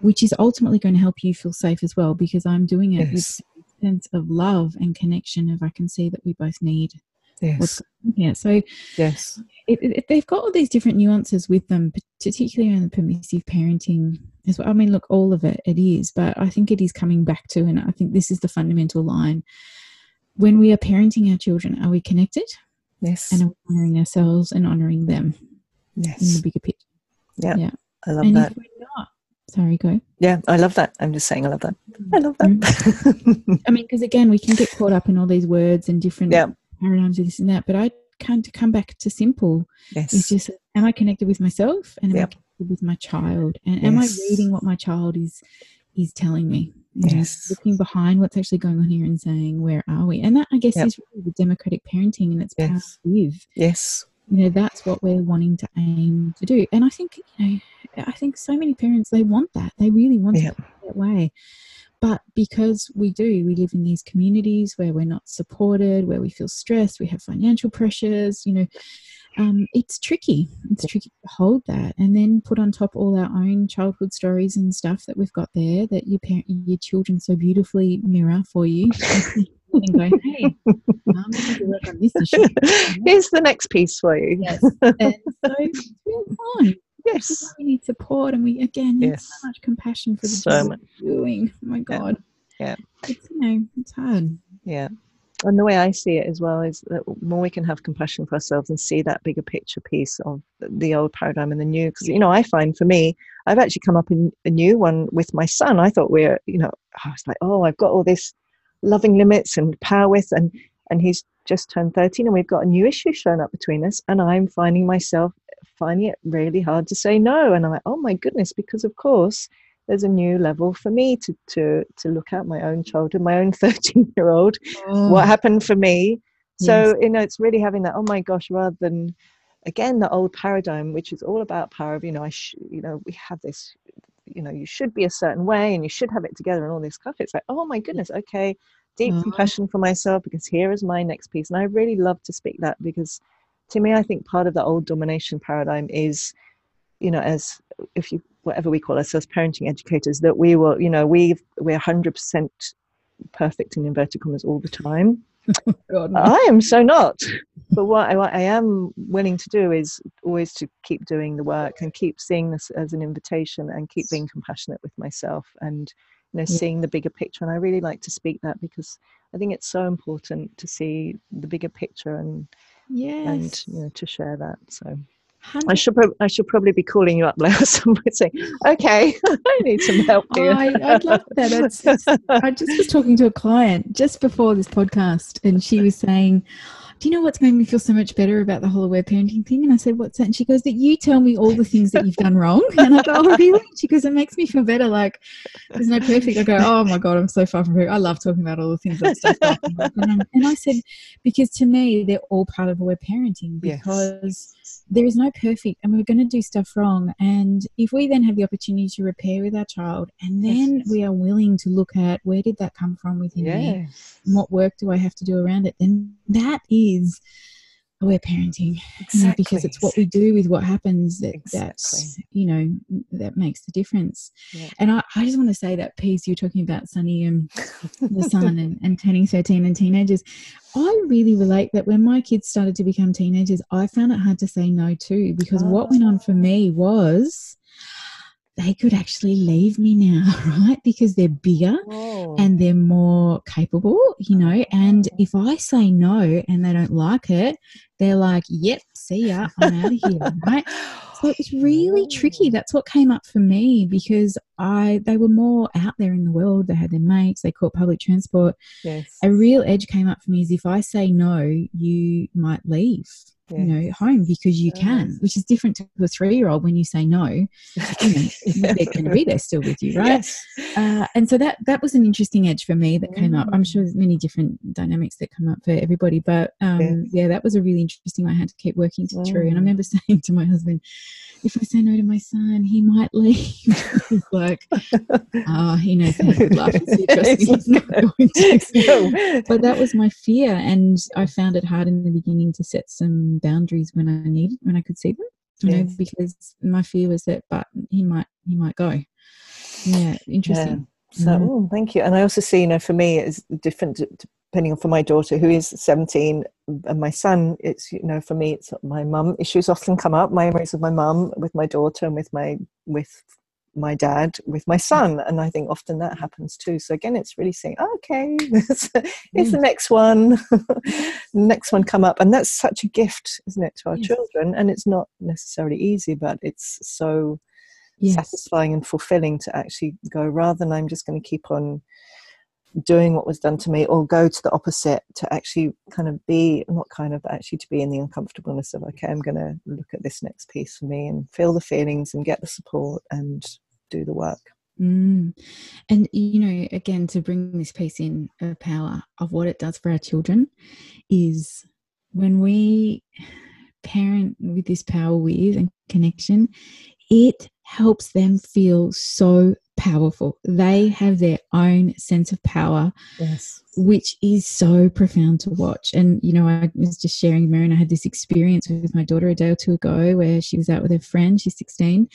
which is ultimately going to help you feel safe as well because I'm doing it yes. with a sense of love and connection If I can see that we both need Yes. Yeah. So yes, it, it, they've got all these different nuances with them, particularly around the permissive parenting as well. I mean, look, all of it, it is, but I think it is coming back to, and I think this is the fundamental line. When we are parenting our children, are we connected? Yes. And are we honoring ourselves and honoring them? Yes. In the bigger picture. Yeah. Yeah. I love and that. If we're not, sorry, go. Yeah, I love that. I'm just saying, I love that. I love that. Mm-hmm. I mean, because again, we can get caught up in all these words and different yeah paradigms of this and that. But I kind of come back to simple. Yes. It's just am I connected with myself and am yep. I connected with my child? And yes. am I reading what my child is is telling me? You yes. Know, looking behind what's actually going on here and saying, where are we? And that I guess yep. is really the democratic parenting and its yes. live. Yes. You know, that's what we're wanting to aim to do. And I think, you know, I think so many parents they want that. They really want yep. it that way. But because we do, we live in these communities where we're not supported, where we feel stressed, we have financial pressures, you know, um, it's tricky. It's tricky to hold that, and then put on top all our own childhood stories and stuff that we've got there that your parent, your children so beautifully mirror for you. and go, hey, work on this issue. Here's the next piece for you. Yes, and so it's really fun. Yes. We need support and we again need yes. so much compassion for the so much. doing. Oh my God. Yeah. yeah. It's you know, it's hard. Yeah. and the way I see it as well is that more we can have compassion for ourselves and see that bigger picture piece of the old paradigm and the new. Because you know, I find for me, I've actually come up in a new one with my son. I thought we we're, you know, I was like, oh, I've got all this loving limits and power with, and and he's just turned 13 and we've got a new issue showing up between us and i'm finding myself finding it really hard to say no and i'm like oh my goodness because of course there's a new level for me to to to look at my own childhood my own 13 year old oh. what happened for me so yes. you know it's really having that oh my gosh rather than again the old paradigm which is all about power of you know i sh- you know we have this you know you should be a certain way and you should have it together and all this stuff it's like oh my goodness okay deep mm-hmm. compassion for myself because here is my next piece. And I really love to speak that because to me, I think part of the old domination paradigm is, you know, as if you, whatever we call ourselves, parenting educators, that we were, you know, we we're 100% perfect in inverted commas all the time. God, no. I am so not. But what I, what I am willing to do is always to keep doing the work and keep seeing this as an invitation and keep being compassionate with myself and you know, seeing the bigger picture. And I really like to speak that because I think it's so important to see the bigger picture and yes. and you know to share that. So. I should pro- I should probably be calling you up later somewhere saying, "Okay, I need some help here." I, would love that. I just was talking to a client just before this podcast, and she was saying, do you know what's made me feel so much better about the whole aware parenting thing? And I said, what's that? And she goes, that you tell me all the things that you've done wrong. And I go, oh, really? She goes, it makes me feel better. Like, there's no perfect. I go, oh my God, I'm so far from perfect. I love talking about all the things that stuff. And, and I said, because to me, they're all part of aware parenting because yes. There is no perfect and we're going to do stuff wrong. And if we then have the opportunity to repair with our child and then yes. we are willing to look at where did that come from within yes. me? And what work do I have to do around it? Then that is aware parenting exactly. you know, because it's what we do with what happens that exactly. you know that makes the difference yeah. and I, I just want to say that piece you're talking about sunny and the son and, and turning 13 and teenagers i really relate that when my kids started to become teenagers i found it hard to say no too because oh. what went on for ah. me was they could actually leave me now, right? Because they're bigger oh. and they're more capable, you know. And if I say no and they don't like it, they're like, yep, see ya, I'm out of here, right? So it was really tricky. That's what came up for me because I they were more out there in the world. They had their mates. They caught public transport. Yes. A real edge came up for me is if I say no, you might leave yeah. you know home because you can which is different to a three-year-old when you say no you know, they're going to be there still with you right yes. uh, and so that that was an interesting edge for me that mm. came up i'm sure there's many different dynamics that come up for everybody but um, yeah. yeah. that was a really interesting i had to keep working mm. through and i remember saying to my husband if I say no to my son, he might leave. He's like, oh, he knows how to laugh. He's not going to. But that was my fear, and I found it hard in the beginning to set some boundaries when I needed, when I could see them. You yes. know, because my fear was that, but he might, he might go. Yeah, interesting. Yeah. So, mm-hmm. oh, thank you. And I also see, you know, for me, it's different depending on for my daughter who is 17 and my son it's you know for me it's my mum issues often come up my memories of my mum with my daughter and with my with my dad with my son and i think often that happens too so again it's really saying oh, okay it's mm. the next one next one come up and that's such a gift isn't it to our yes. children and it's not necessarily easy but it's so yes. satisfying and fulfilling to actually go rather than i'm just going to keep on doing what was done to me or go to the opposite to actually kind of be not kind of actually to be in the uncomfortableness of okay i'm going to look at this next piece for me and feel the feelings and get the support and do the work mm. and you know again to bring this piece in of power of what it does for our children is when we parent with this power with and connection it helps them feel so powerful. They have their own sense of power, yes. which is so profound to watch. And, you know, I was just sharing, Mary, and I had this experience with my daughter a day or two ago where she was out with her friend, she's 16,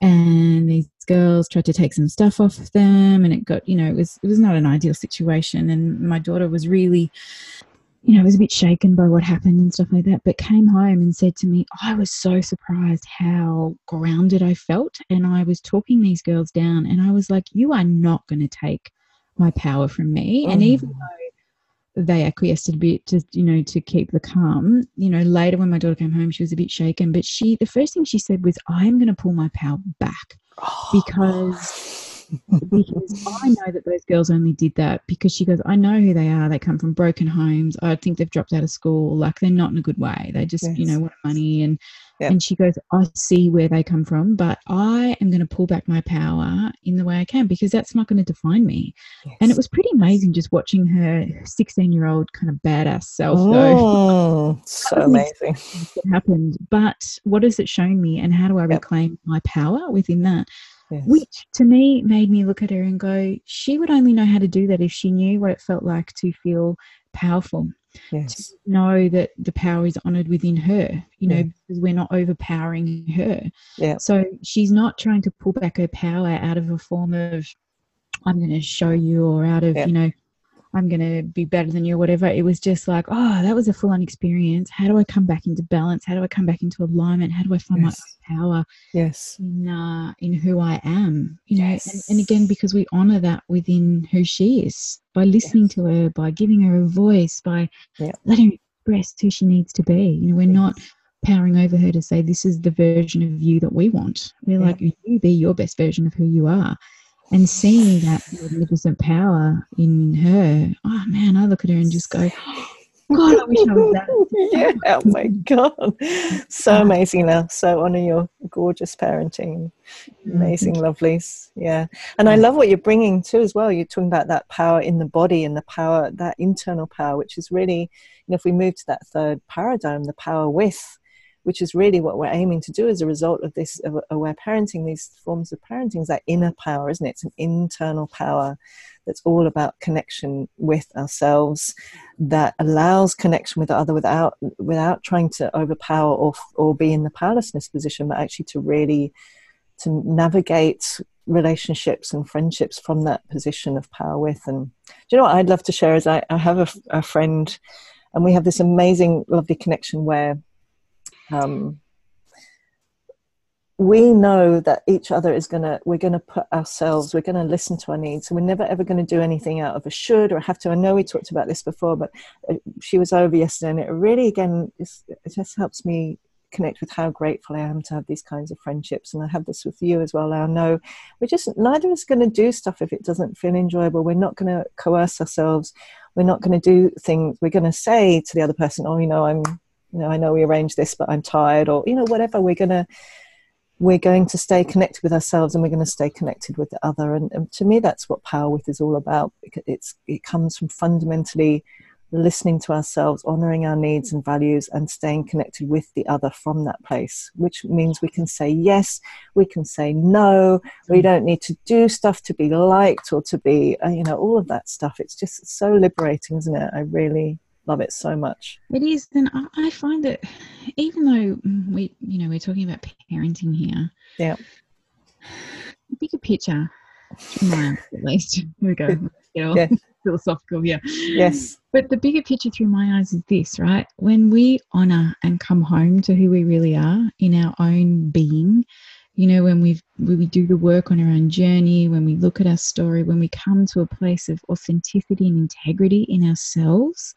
and these girls tried to take some stuff off of them and it got you know it was it was not an ideal situation and my daughter was really you know, I was a bit shaken by what happened and stuff like that, but came home and said to me, I was so surprised how grounded I felt. And I was talking these girls down, and I was like, You are not going to take my power from me. And oh. even though they acquiesced a bit to you know to keep the calm you know later when my daughter came home she was a bit shaken but she the first thing she said was i'm going to pull my power back oh. because because I know that those girls only did that because she goes, I know who they are. They come from broken homes. I think they've dropped out of school. Like they're not in a good way. They just, yes. you know, want money. And yep. and she goes, I see where they come from, but I am going to pull back my power in the way I can because that's not going to define me. Yes. And it was pretty amazing just watching her 16 year old kind of badass self oh, so amazing. It happened. But what has it shown me and how do I yep. reclaim my power within that? Yes. Which to me made me look at her and go, she would only know how to do that if she knew what it felt like to feel powerful. Yes. To know that the power is honored within her, you know, yeah. because we're not overpowering her. Yeah. So she's not trying to pull back her power out of a form of, I'm going to show you, or out of, yeah. you know, I'm going to be better than you or whatever. It was just like, oh, that was a full on experience. How do I come back into balance? How do I come back into alignment? How do I find yes. my power? Yes. In, uh, in who I am, you know, yes. and, and, again, because we honor that within who she is by listening yes. to her, by giving her a voice, by yeah. letting her express who she needs to be. You know, we're not powering over her to say, this is the version of you that we want. We're yeah. like, you be your best version of who you are and seeing that magnificent power in her, oh man, I look at her and just go, God, I wish I was that. yeah, oh my God. So amazing now. So honor your gorgeous parenting. Amazing mm-hmm. lovelies. Yeah. And I love what you're bringing too as well. You're talking about that power in the body and the power, that internal power, which is really, you know, if we move to that third paradigm, the power with, which is really what we're aiming to do as a result of this aware parenting, these forms of parenting, is that inner power, isn't it? It's an internal power that's all about connection with ourselves that allows connection with the other without without trying to overpower or or be in the powerlessness position, but actually to really to navigate relationships and friendships from that position of power with. And do you know what I'd love to share is I, I have a, a friend and we have this amazing, lovely connection where um, we know that each other is gonna we're gonna put ourselves we're gonna listen to our needs. We're never ever going to do anything out of a should or have to. I know we talked about this before but uh, she was over yesterday and it really again it just helps me connect with how grateful i am to have these kinds of friendships. And i have this with you as well i know we're just neither is going to do stuff if it doesn't feel enjoyable. We're not going to coerce ourselves. We're not going to do things. We're going to say to the other person oh you know i'm you know i know we arranged this but i'm tired or you know whatever we're gonna we're going to stay connected with ourselves and we're going to stay connected with the other. And, and to me that's what power with is all about. It's it comes from fundamentally listening to ourselves honoring our needs and values and staying connected with the other from that place which means we can say yes we can say no we don't need to do stuff to be liked or to be uh, you know all of that stuff. It's just so liberating isn't it? I really love it so much. It is, and I find that even though we, you know, we're talking about parenting here, yeah, bigger picture, my at least. Here we go. yeah. philosophical here. Yes. But the bigger picture through my eyes is this, right? When we honor and come home to who we really are in our own being, you know, when we've when we do the work on our own journey, when we look at our story, when we come to a place of authenticity and integrity in ourselves,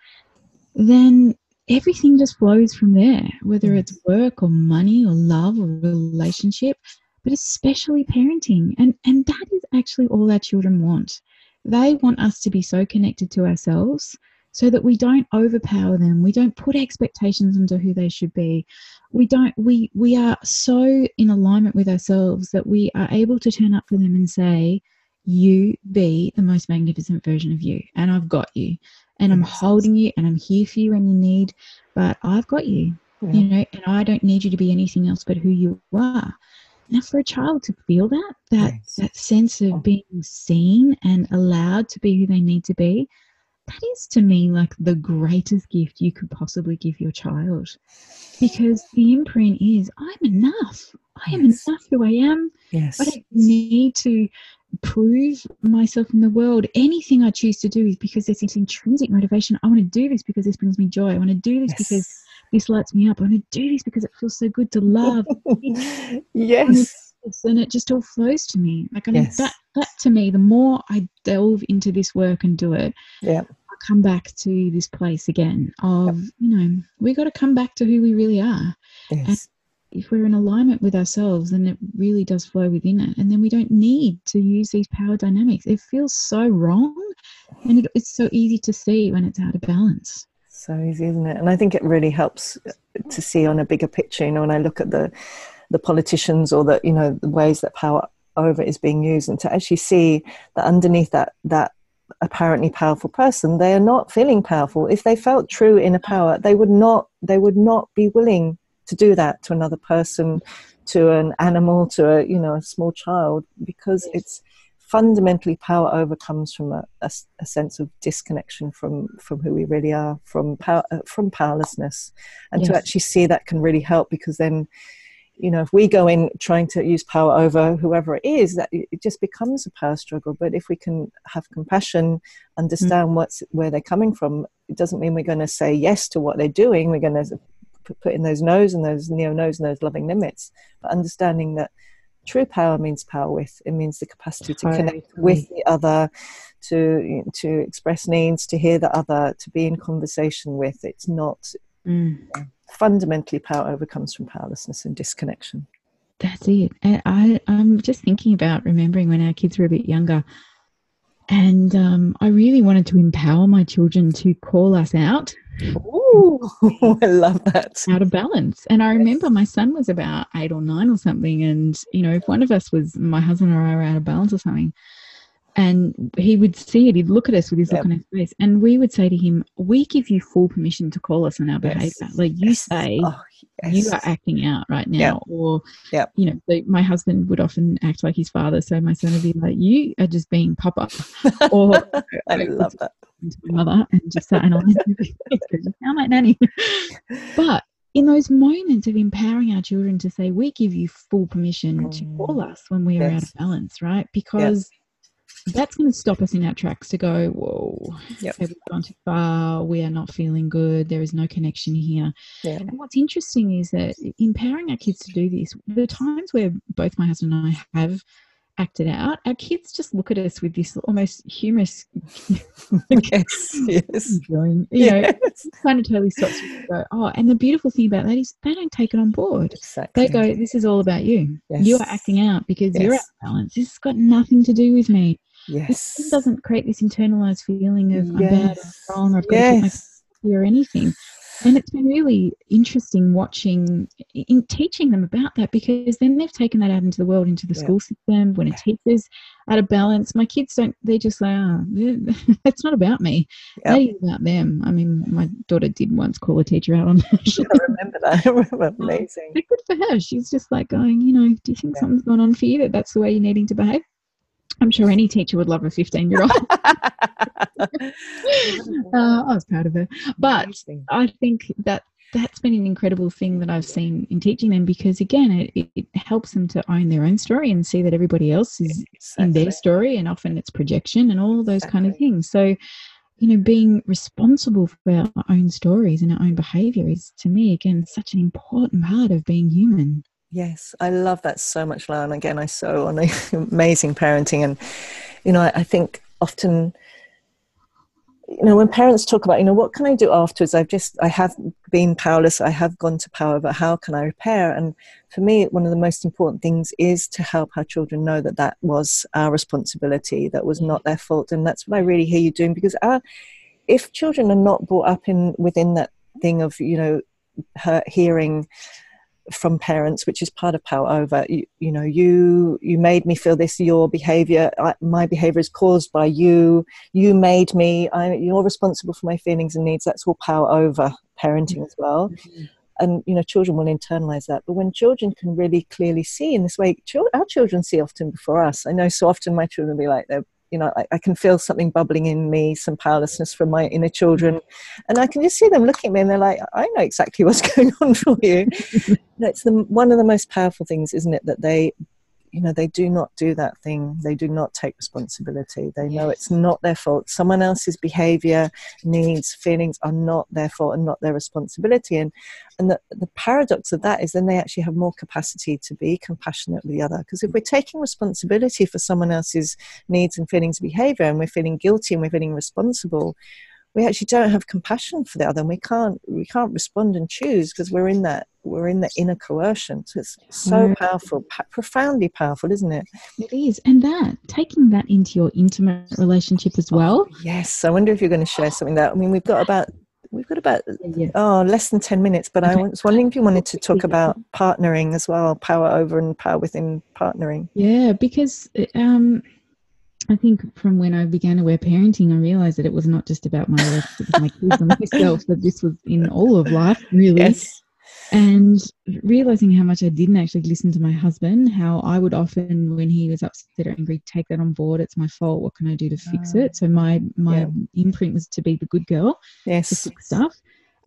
then everything just flows from there, whether it's work or money or love or relationship, but especially parenting. And, and that is actually all our children want. They want us to be so connected to ourselves so that we don't overpower them. We don't put expectations onto who they should be. We don't we we are so in alignment with ourselves that we are able to turn up for them and say, you be the most magnificent version of you and I've got you and I'm holding you and I'm here for you when you need, but I've got you, yeah. you know, and I don't need you to be anything else but who you are. Now, for a child to feel that, that, yes. that sense of oh. being seen and allowed to be who they need to be, that is to me like the greatest gift you could possibly give your child. Because the imprint is, I'm enough. I am yes. enough who I am. Yes. I don't need to prove myself in the world. Anything I choose to do is because there's this intrinsic motivation. I want to do this because this brings me joy. I want to do this yes. because this lights me up. I want to do this because it feels so good to love. yes. And it just all flows to me. Like I mean, yes. that that to me, the more I delve into this work and do it, yeah. I come back to this place again of, yep. you know, we got to come back to who we really are. Yes. If we're in alignment with ourselves, then it really does flow within it. And then we don't need to use these power dynamics. It feels so wrong. And it, it's so easy to see when it's out of balance. So easy, isn't it? And I think it really helps to see on a bigger picture, you know, when I look at the the politicians or the, you know, the ways that power over is being used and to actually see that underneath that that apparently powerful person they are not feeling powerful if they felt true inner power they would not they would not be willing to do that to another person, to an animal, to a you know a small child, because it's fundamentally power over comes from a, a, a, sense of disconnection from from who we really are, from power, uh, from powerlessness, and yes. to actually see that can really help because then. You know, if we go in trying to use power over whoever it is, that it just becomes a power struggle. But if we can have compassion, understand mm. what's where they're coming from, it doesn't mean we're going to say yes to what they're doing. We're going to put in those no's and those neo no's and those loving limits, but understanding that true power means power with it means the capacity to connect with the other to to express needs to hear the other to be in conversation with it's not mm. fundamentally power overcomes from powerlessness and disconnection that's it and i i'm just thinking about remembering when our kids were a bit younger and um, I really wanted to empower my children to call us out. Ooh, I love that. Out of balance. And I remember my son was about eight or nine or something. And, you know, if one of us was, my husband or I were out of balance or something, and he would see it, he'd look at us with his yep. look on his face, and we would say to him, We give you full permission to call us on our behavior. Like you yes. say, oh, yes. you are acting out right now. Yep. Or, yep. you know, my husband would often act like his father. So my son would be like, You are just being papa. or I love that. To my mother and just say, sound like nanny. but in those moments of empowering our children to say, we give you full permission to call mm. us when we are yes. out of balance, right? Because that's going to stop us in our tracks to go, whoa, yep. we've gone too far. We are not feeling good. There is no connection here. Yeah. And what's interesting is that empowering our kids to do this, the times where both my husband and I have acted out, our kids just look at us with this almost humorous, yes, yes. You know, kind of totally stops you go, oh, and the beautiful thing about that is they don't take it on board. Exactly. They go, this is all about you. Yes. You are acting out because yes. you're out of balance. This has got nothing to do with me. Yes. This doesn't create this internalized feeling of I'm bad or wrong or I've got yes. to or anything. And it's been really interesting watching, in teaching them about that because then they've taken that out into the world, into the yeah. school system. When a teacher's out of balance, my kids don't, they just say, oh, it's not about me. Yep. It's about them. I mean, my daughter did once call a teacher out on that. I remember that. Amazing. But good for her. She's just like going, you know, do you think yeah. something's going on for you that that's the way you're needing to behave? I'm sure any teacher would love a 15 year old. uh, I was proud of her. But I think that that's been an incredible thing that I've seen in teaching them because, again, it, it helps them to own their own story and see that everybody else is exactly. in their story, and often it's projection and all those exactly. kind of things. So, you know, being responsible for our own stories and our own behavior is, to me, again, such an important part of being human. Yes, I love that so much, Lael. Again, I so on amazing parenting, and you know, I, I, think often, you know, when parents talk about, you know, what can I do afterwards? I've just, I have been powerless. I have gone to power, but how can I repair? And for me, one of the most important things is to help our children know that that was our responsibility, that was not their fault, and that's what I really hear you doing because our, if children are not brought up in within that thing of, you know, her hearing from parents which is part of power over you, you know you you made me feel this your behavior I, my behavior is caused by you. You made me I, you're responsible for my feelings and needs. That's all power over parenting as well. Mm-hmm. and you know children will internalize that. But when children can really clearly see in this way our children see often before us. I know so often my children will be like they're you know, I, I, can feel something bubbling in me, some powerlessness from my inner children. And I can just see them looking at me and they're like, I know exactly what's going on for you. it's the, one of the most powerful things, isn't it, that they you know they do not do that thing. They do not take responsibility. They know it's not their fault. Someone else's behavior needs feelings are not their fault and not their responsibility. And and the, the paradox of that is then they actually have more capacity to be compassionate with the other. Because if we're taking responsibility for someone else's needs and feelings and behavior and we're feeling guilty and we're feeling responsible we actually don't have compassion for the other and we can't we can't respond and choose because we're in that we're in the inner coercion. So it's so powerful pa- profoundly powerful isn't it? It is. And that taking that into your intimate relationship as well. oh, yes. I wonder if you're going to share something that i mean we've got about we've got about yeah. oh less than 10 minutes but okay. i was wondering if you wanted to talk about partnering as well power over and power within partnering. Yeah because um I think from when I began aware parenting, I realized that it was not just about my relationship with my kids and myself, that this was in all of life, really. Yes. And realizing how much I didn't actually listen to my husband, how I would often, when he was upset or angry, take that on board. It's my fault. What can I do to fix ah. it? So my my yeah. imprint was to be the good girl, yes, to fix stuff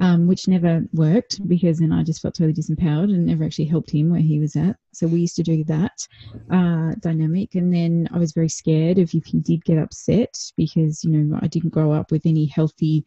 um, which never worked because then I just felt totally disempowered and never actually helped him where he was at. So we used to do that uh, dynamic. And then I was very scared of if he did get upset because, you know, I didn't grow up with any healthy,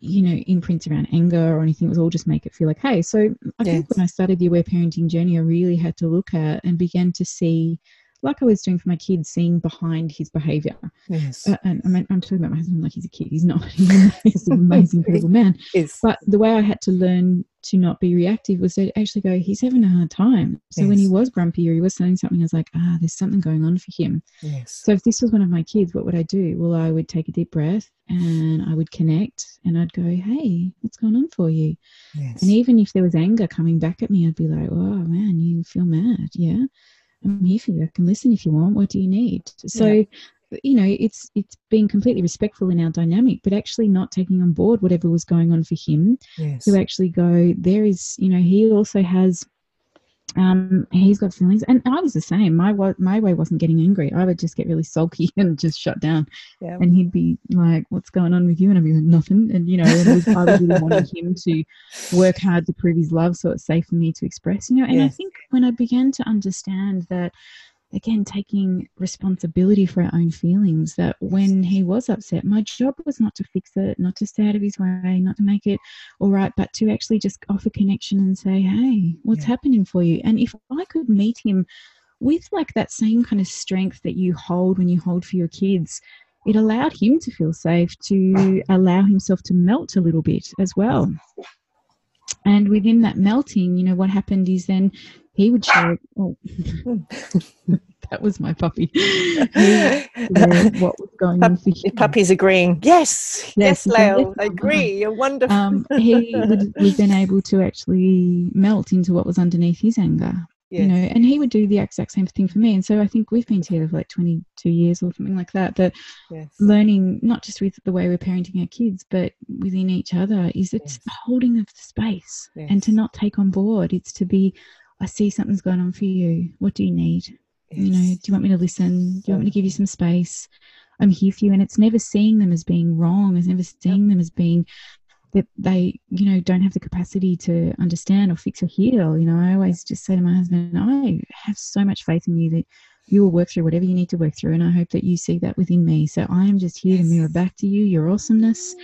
you know, imprints around anger or anything. It was all just make it feel like, hey. So I yes. think when I started the aware parenting journey, I really had to look at and began to see like I was doing for my kids, seeing behind his behavior. Yes. Uh, and I mean, I'm talking about my husband like he's a kid. He's not. He's an amazing, incredible man. Yes. But the way I had to learn to not be reactive was to actually go, he's having a hard time. So yes. when he was grumpy or he was saying something, I was like, ah, there's something going on for him. Yes. So if this was one of my kids, what would I do? Well, I would take a deep breath and I would connect and I'd go, hey, what's going on for you? Yes. And even if there was anger coming back at me, I'd be like, oh man, you feel mad. Yeah. I'm here for you. I can listen if you want. What do you need? So, yeah. you know, it's it's being completely respectful in our dynamic, but actually not taking on board whatever was going on for him. Yes. To actually go, there is, you know, he also has um, he's got feelings, and I was the same. My my way wasn't getting angry. I would just get really sulky and just shut down. Yeah. And he'd be like, "What's going on with you?" And I'd be like, "Nothing." And you know, and was, I really wanted him to work hard to prove his love, so it's safe for me to express. You know, and yes. I think when I began to understand that again taking responsibility for our own feelings that when he was upset my job was not to fix it not to stay out of his way not to make it all right but to actually just offer connection and say hey what's yeah. happening for you? And if i could meet him with like that same kind of strength that you hold when you hold for your kids it allowed him to feel safe to allow himself to melt a little bit as well. And within that melting you know what happened is then he would share. Oh, that was my puppy. what was going Pup- on for him. Puppy's agreeing. Yes, yes, yes Leo, I agree. You're wonderful. Um, he would, was then able to actually melt into what was underneath his anger. Yes. You know, and he would do the exact same thing for me. And so I think we've been together for like 22 years or something like that. That yes. learning, not just with the way we're parenting our kids, but within each other, is it's yes. holding of the space and to not take on board. It's to be I see something's going on for you. What do you need? Yes. You know, do you want me to listen? Do you want me to give you some space? I'm here for you. And it's never seeing them as being wrong. It's never seeing them as being that they, you know, don't have the capacity to understand or fix or heal. You know, I always just say to my husband, I have so much faith in you that you will work through whatever you need to work through. And I hope that you see that within me. So I am just here yes. to mirror back to you your awesomeness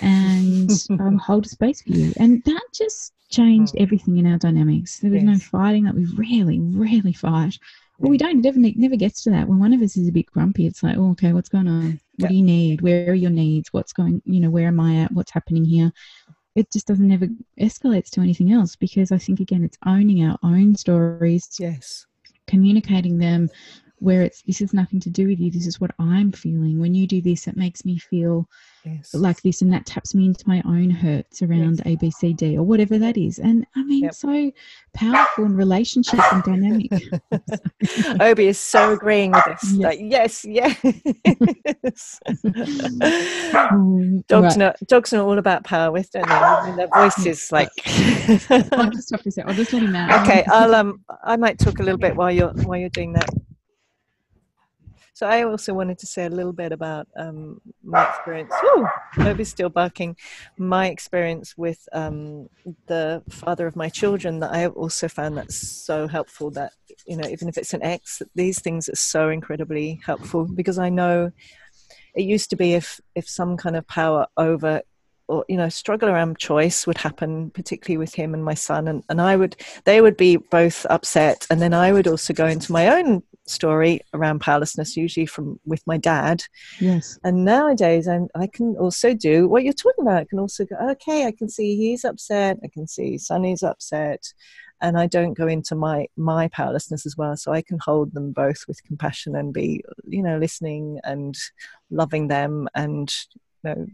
and um, hold a space for you. And that just changed mm. everything in our dynamics. There was yes. no fighting that we really, really fight. Well, we don't. It never, never gets to that. When one of us is a bit grumpy, it's like, oh, okay, what's going on? What do you need? Where are your needs? What's going, you know, where am I at? What's happening here? It just doesn't ever escalates to anything else because I think, again, it's owning our own stories. Yes. Communicating them where it's, this is nothing to do with you. This is what I'm feeling. When you do this, it makes me feel yes. like this and that taps me into my own hurts around yes. ABCD or whatever that is. And I mean, yep. so powerful in relationship and dynamic. Obi is so agreeing with this. Yes, like, yes, yes. um, dogs, right. know, dogs know all about power with, don't they? I mean, their voice is like. I'll just stop a I'll just let him out. Okay, I'll um, I might talk a little bit while you're while you're doing that. So I also wanted to say a little bit about um, my experience. Oh, Obi's still barking. My experience with um, the father of my children. That I have also found that so helpful. That you know, even if it's an ex, these things are so incredibly helpful because I know it used to be if if some kind of power over or you know struggle around choice would happen particularly with him and my son and, and i would they would be both upset and then i would also go into my own story around powerlessness, usually from with my dad. Yes. And nowadays, I'm, I can also do what you're talking about. I can also go, okay, I can see he's upset. I can see Sunny's upset, and I don't go into my my powerlessness as well. So I can hold them both with compassion and be, you know, listening and loving them and you know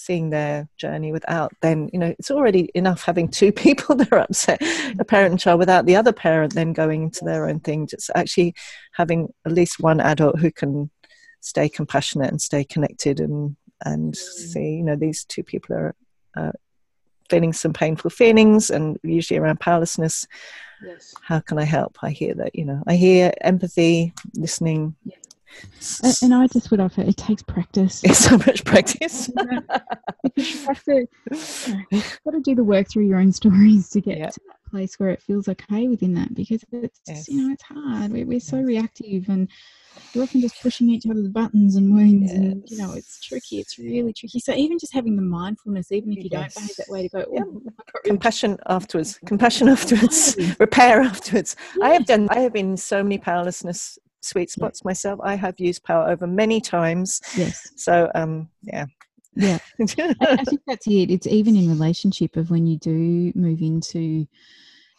seeing their journey without then you know it's already enough having two people that are upset. A parent and child without the other parent then going into their own thing just actually having at least one adult who can stay compassionate and stay connected and and mm. see you know these two people are uh, feeling some painful feelings and usually around powerlessness. Yes. how can i help? I hear that you know i hear empathy listening. Yeah and, I just would offer it takes practice. It's so much practice. because you have to, you've got to do the work through your own stories to get yep. to that place where it feels okay within that because it's yes. you know it's hard. We're, we're so yes. reactive and we're often just pushing each other's buttons and wounds yes. and you know it's tricky. It's really tricky. So even just having the mindfulness, even if you don't behave that way, to go oh, yep. compassion afterwards, compassion afterwards, repair afterwards. I have done. I have been so many powerlessness sweet spots yeah. myself. I have used power over many times. Yes. So um yeah. Yeah. I think that's it. It's even in relationship of when you do move into,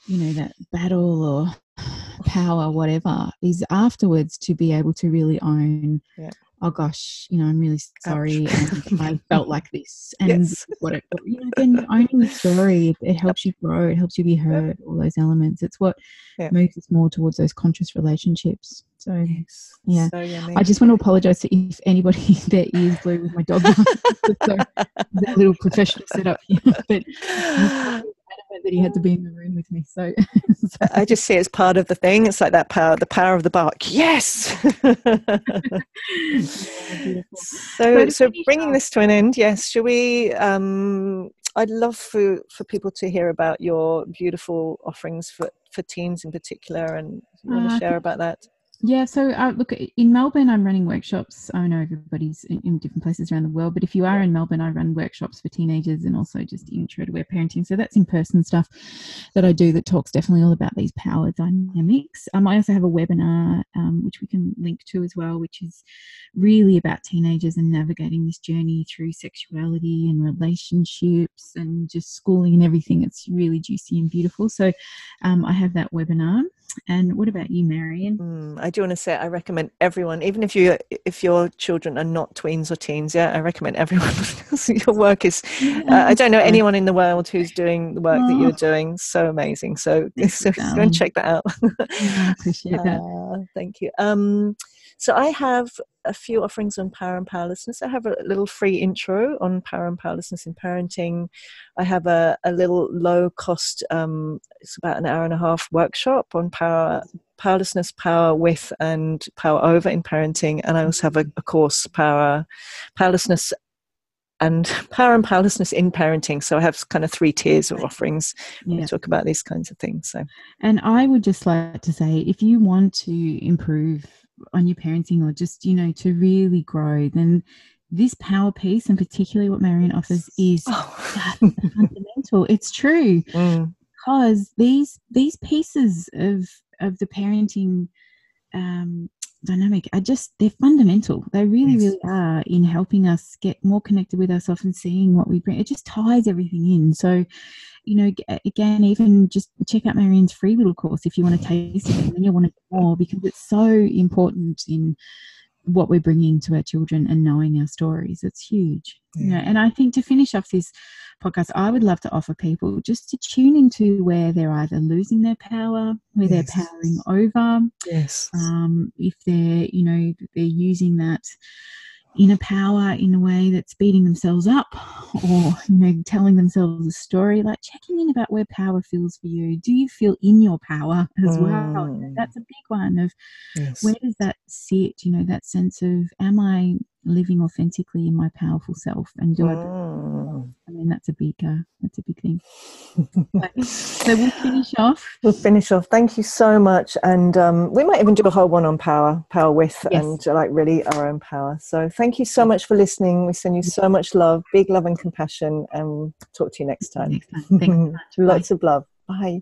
you know, that battle or power, whatever, is afterwards to be able to really own yeah oh gosh, you know, I'm really sorry, and I felt like this, and yes. what it, you know, again, owning the story, it, helps you grow, it helps you be heard, all those elements. It's what yeah. moves us more towards those conscious relationships. So, yes. yeah, so I just want to apologise if anybody their ears blue with my dog. so, little professional setup here, um, but that he had to be in the room with me. So, so. I just see it as part of the thing. It's like that power, the power of the bark. Yes. yeah, so, so bringing this to an end, yes. Shall we? Um, I'd love for for people to hear about your beautiful offerings for for teens in particular, and you want to uh, share about that. Yeah, so uh, look, in Melbourne, I'm running workshops. I know everybody's in, in, different places around the world, but if you are in Melbourne, I run workshops for teenagers and also just intro to aware parenting. So that's in person stuff that I do that talks definitely all about these power dynamics. Um, I also have a webinar, um, which we can link to as well, which is really about teenagers and navigating this journey through sexuality and relationships and just schooling and everything. It's really juicy and beautiful. So um, I have that webinar. And what about you, Marion? Mm, I do want to say I recommend everyone, even if you if your children are not tweens or teens, yeah, I recommend everyone your work is. Uh, I don't know anyone in the world who's doing the work oh. that you're doing. So amazing. So, so go and check that out. I appreciate that. Uh, thank you. Um, so I have a few offerings on power and powerlessness. I have a little free intro on power and powerlessness in parenting. I have a, a little low cost, um, it's about an hour and a half workshop on power, powerlessness, power with, and power over in parenting. And I also have a, a course, power, powerlessness and power and powerlessness in parenting. So I have kind of three tiers of offerings. Yeah. talk about these kinds of things. So, and I would just like to say, if you want to improve on your parenting or just you know to really grow then this power piece and particularly what marion offers is oh. fundamental it's true mm. because these these pieces of of the parenting um, dynamic are just they're fundamental. They really yes. really are in helping us get more connected with ourselves and seeing what we bring. It just ties everything in. So you know again even just check out marion's free little course if you want to taste it and then you want to more because it's so important in what we're bringing to our children and knowing our stories it's huge yeah. you know and i think to finish off this podcast i would love to offer people just to tune into where they're either losing their power where yes. they're powering over yes um, if they're you know they're using that inner power in a way that's beating themselves up or you know telling themselves a story like checking in about where power feels for you do you feel in your power as mm. well that's a big one of yes. where does that sit you know that sense of am i living authentically in my powerful self and do mm. I I mean that's a big uh, that's a big thing. so we'll finish off. We'll finish off. Thank you so much, and um, we might even do a whole one on power, power with, yes. and uh, like really our own power. So thank you so much for listening. We send you so much love, big love and compassion, and talk to you next time. Next time. Thanks Lots of love. Bye.